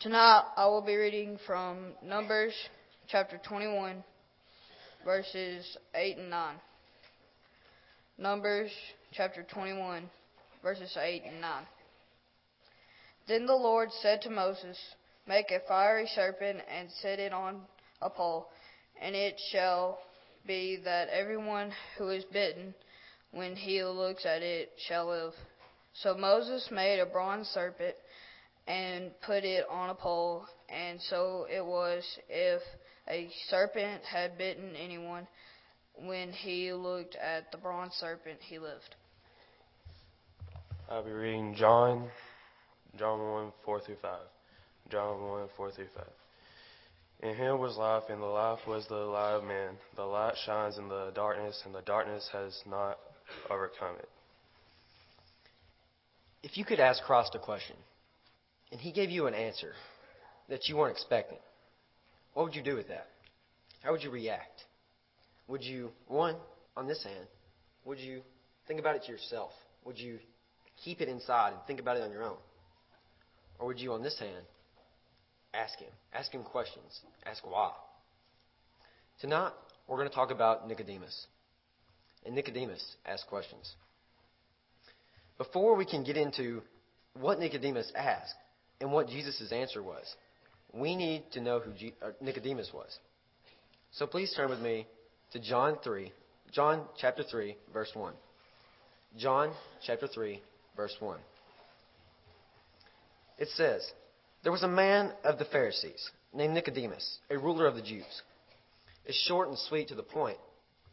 Tonight I will be reading from Numbers chapter 21, verses 8 and 9. Numbers chapter 21, verses 8 and 9. Then the Lord said to Moses, Make a fiery serpent and set it on a pole, and it shall be that everyone who is bitten, when he looks at it, shall live. So Moses made a bronze serpent and put it on a pole, and so it was if a serpent had bitten anyone, when he looked at the bronze serpent, he lived. I'll be reading John, John 1, 4 through 5. John 1, 4 through 5. In him was life, and the life was the light of man. The light shines in the darkness, and the darkness has not overcome it. If you could ask Christ a question, and he gave you an answer that you weren't expecting, what would you do with that? How would you react? Would you, one, on this hand, would you think about it to yourself? Would you keep it inside and think about it on your own? Or would you, on this hand, ask him? Ask him questions. Ask why. Tonight, we're going to talk about Nicodemus. And Nicodemus asked questions. Before we can get into what Nicodemus asked, and what Jesus' answer was. We need to know who uh, Nicodemus was. So please turn with me to John 3, John chapter 3, verse 1. John chapter 3, verse 1. It says, There was a man of the Pharisees named Nicodemus, a ruler of the Jews. It's short and sweet to the point,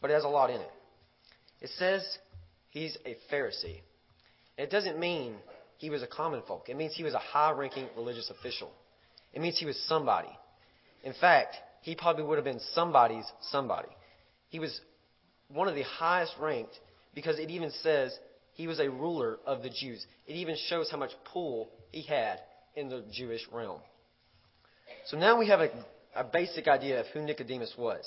but it has a lot in it. It says he's a Pharisee. It doesn't mean he was a common folk. It means he was a high ranking religious official. It means he was somebody. In fact, he probably would have been somebody's somebody. He was one of the highest ranked because it even says he was a ruler of the Jews. It even shows how much pull he had in the Jewish realm. So now we have a, a basic idea of who Nicodemus was.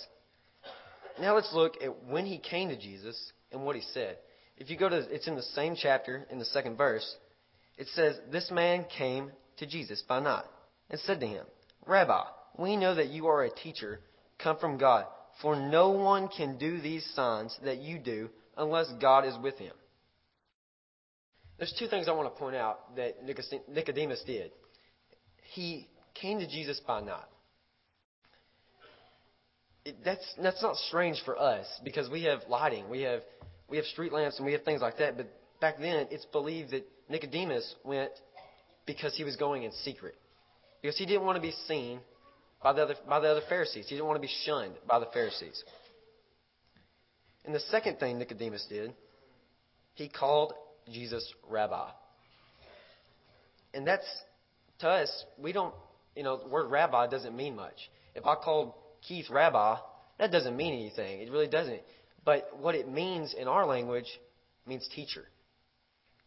Now let's look at when he came to Jesus and what he said. If you go to, it's in the same chapter, in the second verse it says, This man came to Jesus by night and said to him, Rabbi, we know that you are a teacher come from God, for no one can do these signs that you do unless God is with him. There's two things I want to point out that Nicodemus did. He came to Jesus by night. It, that's that's not strange for us because we have lighting, we have we have street lamps, and we have things like that. But back then, it's believed that Nicodemus went because he was going in secret. Because he didn't want to be seen by the other, by the other Pharisees. He didn't want to be shunned by the Pharisees. And the second thing Nicodemus did, he called Jesus rabbi. And that's, to us, we don't, you know, the word rabbi doesn't mean much. If I called Keith rabbi, that doesn't mean anything. It really doesn't. But what it means in our language means teacher.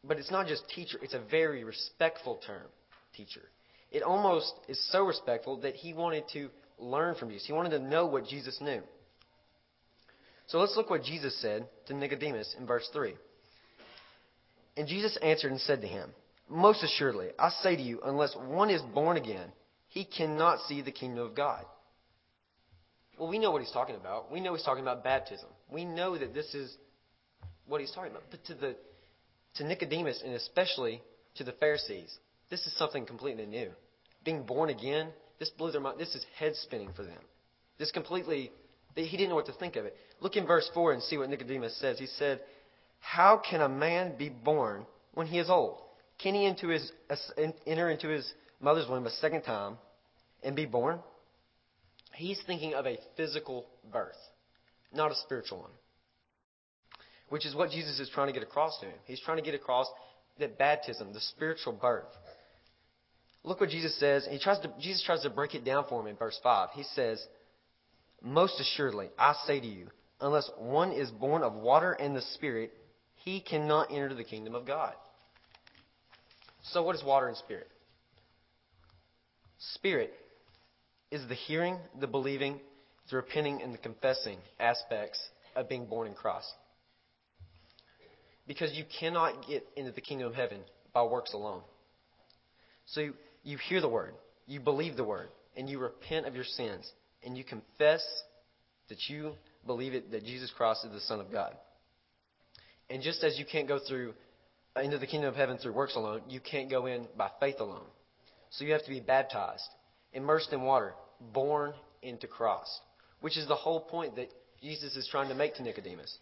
But it's not just teacher, it's a very respectful term, teacher. It almost is so respectful that he wanted to learn from Jesus. He wanted to know what Jesus knew. So let's look what Jesus said to Nicodemus in verse 3. And Jesus answered and said to him, Most assuredly, I say to you, unless one is born again, he cannot see the kingdom of God. Well, we know what he's talking about. We know he's talking about baptism. We know that this is what he's talking about. But to the to Nicodemus and especially to the Pharisees, this is something completely new. Being born again, this blew their mind. This is head spinning for them. This completely, he didn't know what to think of it. Look in verse 4 and see what Nicodemus says. He said, How can a man be born when he is old? Can he into his, enter into his mother's womb a second time and be born? He's thinking of a physical birth, not a spiritual one which is what Jesus is trying to get across to him. He's trying to get across that baptism, the spiritual birth. Look what Jesus says. He tries to, Jesus tries to break it down for him in verse 5. He says, Most assuredly, I say to you, unless one is born of water and the Spirit, he cannot enter the kingdom of God. So, what is water and spirit? Spirit is the hearing, the believing, the repenting, and the confessing aspects of being born in Christ. Because you cannot get into the kingdom of heaven by works alone. So you, you hear the word, you believe the word and you repent of your sins and you confess that you believe it that Jesus Christ is the Son of God. And just as you can't go through uh, into the kingdom of heaven through works alone, you can't go in by faith alone. So you have to be baptized, immersed in water, born into Christ, which is the whole point that Jesus is trying to make to Nicodemus.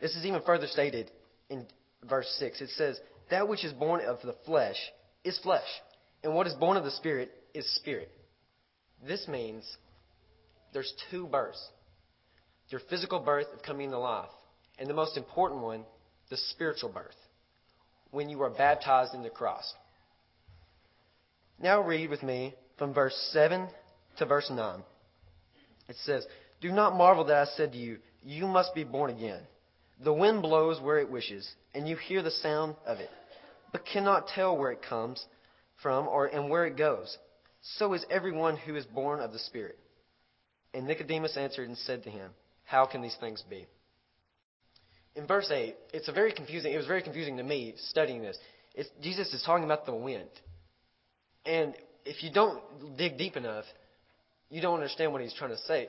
This is even further stated in verse 6. It says, That which is born of the flesh is flesh, and what is born of the Spirit is spirit. This means there's two births your physical birth of coming to life, and the most important one, the spiritual birth, when you are baptized in the cross. Now read with me from verse 7 to verse 9. It says, Do not marvel that I said to you, You must be born again. The wind blows where it wishes, and you hear the sound of it, but cannot tell where it comes from or and where it goes. So is everyone who is born of the Spirit. And Nicodemus answered and said to him, How can these things be? In verse 8, it's a very confusing, it was very confusing to me studying this. It's, Jesus is talking about the wind. And if you don't dig deep enough, you don't understand what he's trying to say.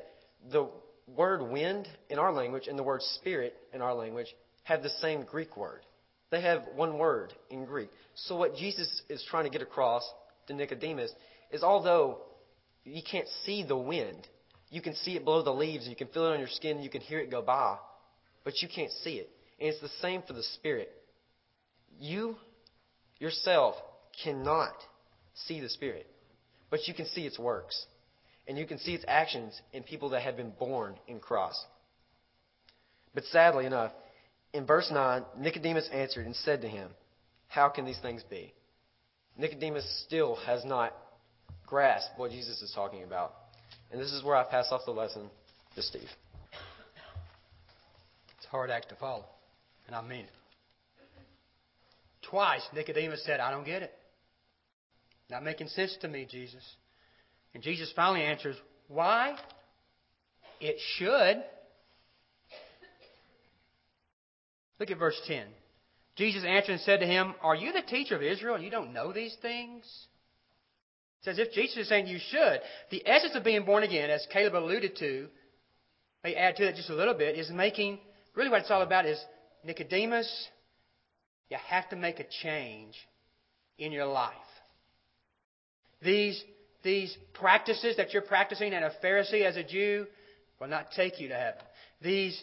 The word wind in our language and the word spirit in our language have the same Greek word. They have one word in Greek. So what Jesus is trying to get across to Nicodemus is although you can't see the wind, you can see it blow the leaves, you can feel it on your skin, you can hear it go by, but you can't see it. And it's the same for the Spirit. You yourself cannot see the Spirit, but you can see its works, and you can see its actions in people that have been born in Christ. But sadly enough, in verse 9, Nicodemus answered and said to him, How can these things be? Nicodemus still has not grasped what Jesus is talking about. And this is where I pass off the lesson to Steve. It's a hard act to follow, and I mean it. Twice Nicodemus said, I don't get it. Not making sense to me, Jesus. And Jesus finally answers, Why? It should. Look at verse 10. Jesus answered and said to him, Are you the teacher of Israel and you don't know these things? It's as if Jesus is saying you should. The essence of being born again, as Caleb alluded to, may add to it just a little bit, is making, really what it's all about is Nicodemus, you have to make a change in your life. These, these practices that you're practicing as a Pharisee, as a Jew, will not take you to heaven. These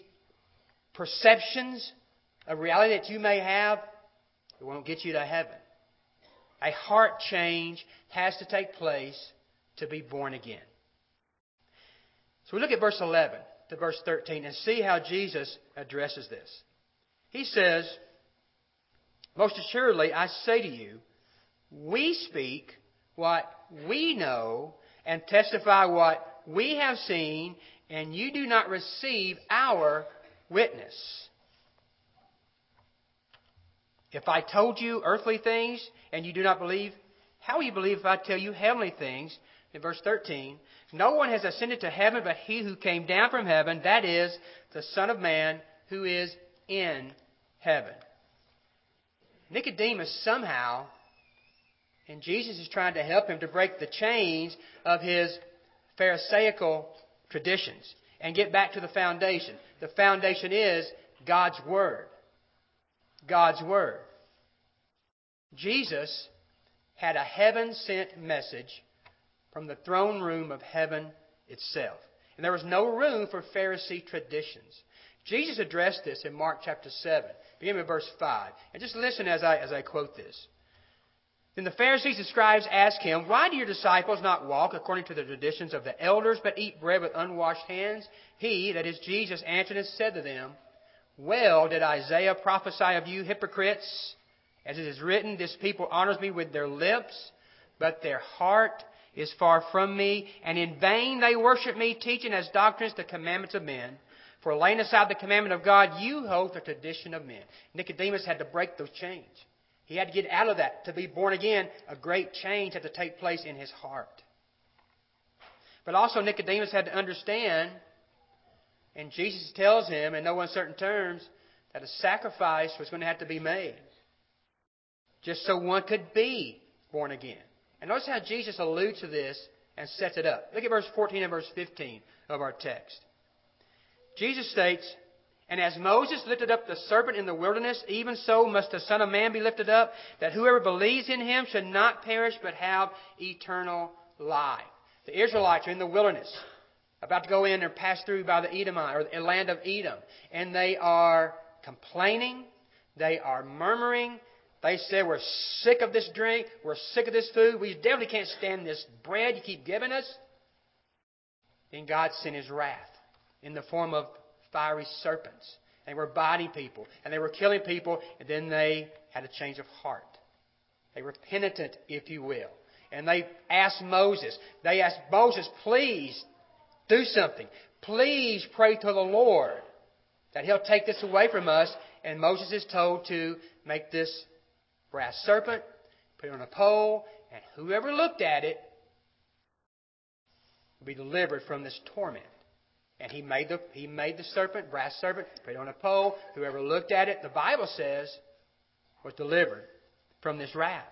perceptions of reality that you may have, it won't get you to heaven. A heart change has to take place to be born again. So we look at verse 11 to verse 13 and see how Jesus addresses this. He says, Most assuredly, I say to you, we speak what we know and testify what we have seen, and you do not receive our witness. If I told you earthly things and you do not believe, how will you believe if I tell you heavenly things? In verse 13, no one has ascended to heaven but he who came down from heaven, that is, the Son of Man who is in heaven. Nicodemus somehow, and Jesus is trying to help him to break the chains of his Pharisaical traditions and get back to the foundation. The foundation is God's Word. God's Word. Jesus had a heaven sent message from the throne room of heaven itself. And there was no room for Pharisee traditions. Jesus addressed this in Mark chapter 7, beginning with verse 5. And just listen as I, as I quote this. Then the Pharisees and scribes asked him, Why do your disciples not walk according to the traditions of the elders, but eat bread with unwashed hands? He, that is Jesus, answered and said to them, Well did Isaiah prophesy of you hypocrites. As it is written, This people honors me with their lips, but their heart is far from me, and in vain they worship me, teaching as doctrines the commandments of men. For laying aside the commandment of God, you hold the tradition of men. Nicodemus had to break those chains. He had to get out of that. To be born again, a great change had to take place in his heart. But also, Nicodemus had to understand, and Jesus tells him in no uncertain terms, that a sacrifice was going to have to be made just so one could be born again. And notice how Jesus alludes to this and sets it up. Look at verse 14 and verse 15 of our text. Jesus states, And as Moses lifted up the serpent in the wilderness, even so must the Son of Man be lifted up, that whoever believes in him should not perish but have eternal life. The Israelites are in the wilderness, about to go in and pass through by the Edomite, or the land of Edom. And they are complaining, they are murmuring, they said, We're sick of this drink. We're sick of this food. We definitely can't stand this bread you keep giving us. Then God sent his wrath in the form of fiery serpents. They were biting people, and they were killing people, and then they had a change of heart. They were penitent, if you will. And they asked Moses, they asked Moses, please do something. Please pray to the Lord that he'll take this away from us. And Moses is told to make this brass serpent, put it on a pole, and whoever looked at it would be delivered from this torment. And he made the he made the serpent, brass serpent, put it on a pole. Whoever looked at it, the Bible says, was delivered from this wrath.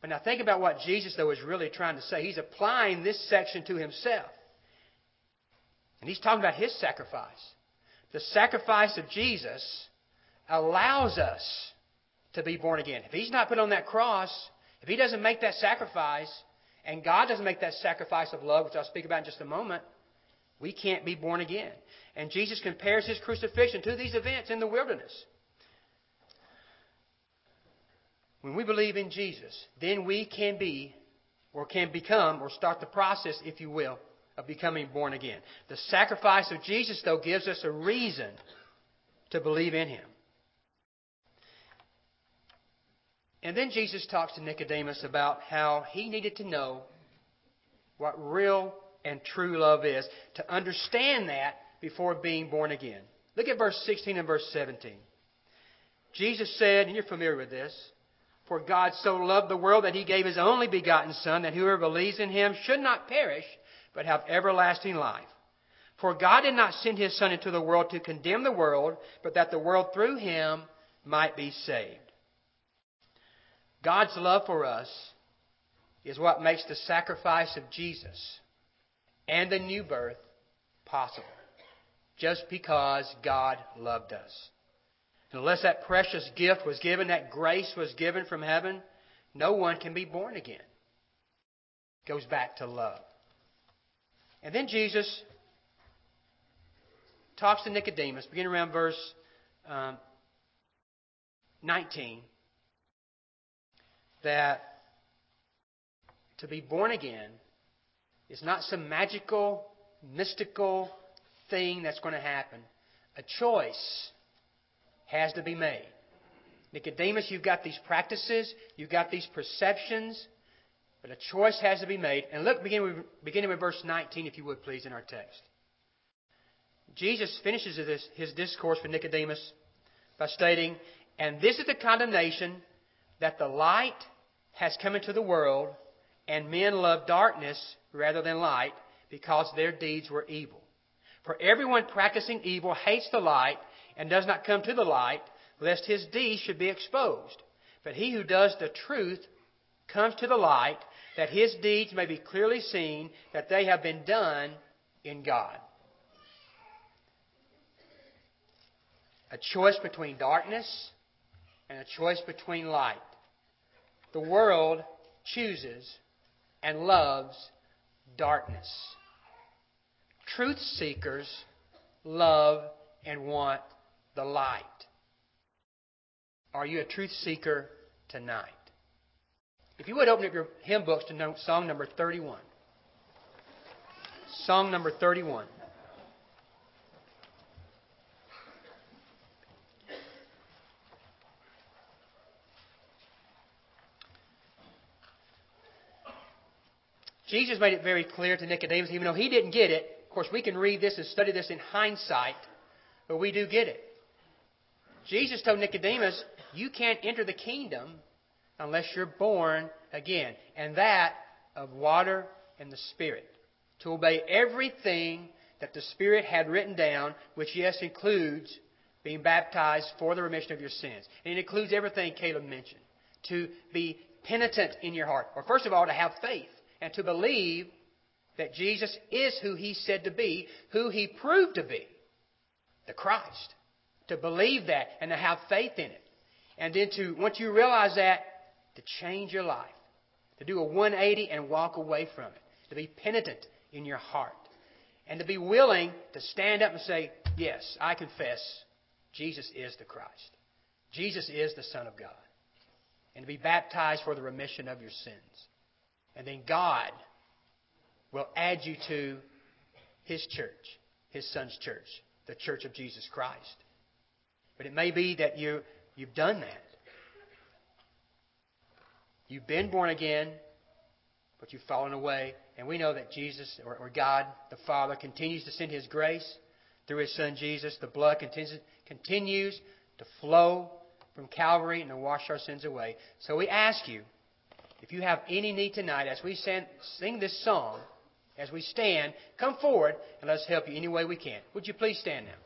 But now think about what Jesus though is really trying to say. He's applying this section to himself. And he's talking about his sacrifice. The sacrifice of Jesus allows us to be born again. If He's not put on that cross, if He doesn't make that sacrifice, and God doesn't make that sacrifice of love, which I'll speak about in just a moment, we can't be born again. And Jesus compares His crucifixion to these events in the wilderness. When we believe in Jesus, then we can be, or can become, or start the process, if you will, of becoming born again. The sacrifice of Jesus, though, gives us a reason to believe in Him. And then Jesus talks to Nicodemus about how he needed to know what real and true love is, to understand that before being born again. Look at verse 16 and verse 17. Jesus said, and you're familiar with this, For God so loved the world that he gave his only begotten Son, that whoever believes in him should not perish, but have everlasting life. For God did not send his Son into the world to condemn the world, but that the world through him might be saved. God's love for us is what makes the sacrifice of Jesus and the new birth possible. Just because God loved us. Unless that precious gift was given, that grace was given from heaven, no one can be born again. It goes back to love. And then Jesus talks to Nicodemus, beginning around verse um, 19 that to be born again is not some magical, mystical thing that's going to happen. A choice has to be made. Nicodemus, you've got these practices, you've got these perceptions, but a choice has to be made. And look, beginning with, beginning with verse 19, if you would please, in our text. Jesus finishes this, his discourse for Nicodemus by stating, And this is the condemnation that the light has come into the world, and men love darkness rather than light because their deeds were evil. For everyone practicing evil hates the light and does not come to the light, lest his deeds should be exposed. But he who does the truth comes to the light, that his deeds may be clearly seen that they have been done in God. A choice between darkness and a choice between light the world chooses and loves darkness. Truth seekers love and want the light. Are you a truth seeker tonight? If you would open up your hymn books to note song number 31. Song number 31. Jesus made it very clear to Nicodemus, even though he didn't get it. Of course, we can read this and study this in hindsight, but we do get it. Jesus told Nicodemus, You can't enter the kingdom unless you're born again, and that of water and the Spirit. To obey everything that the Spirit had written down, which, yes, includes being baptized for the remission of your sins. And it includes everything Caleb mentioned. To be penitent in your heart. Or first of all, to have faith and to believe that Jesus is who he said to be, who he proved to be, the Christ. To believe that and to have faith in it. And then to, once you realize that, to change your life. To do a 180 and walk away from it. To be penitent in your heart. And to be willing to stand up and say, Yes, I confess Jesus is the Christ. Jesus is the Son of God. And to be baptized for the remission of your sins. And then God will add you to His church, His Son's church, the church of Jesus Christ. But it may be that you, you've done that. You've been born again, but you've fallen away. And we know that Jesus, or, or God, the Father, continues to send His grace through His Son Jesus. The blood continues, continues to flow from Calvary and to wash our sins away. So we ask you, if you have any need tonight, as we sing, sing this song, as we stand, come forward and let's help you any way we can. Would you please stand now?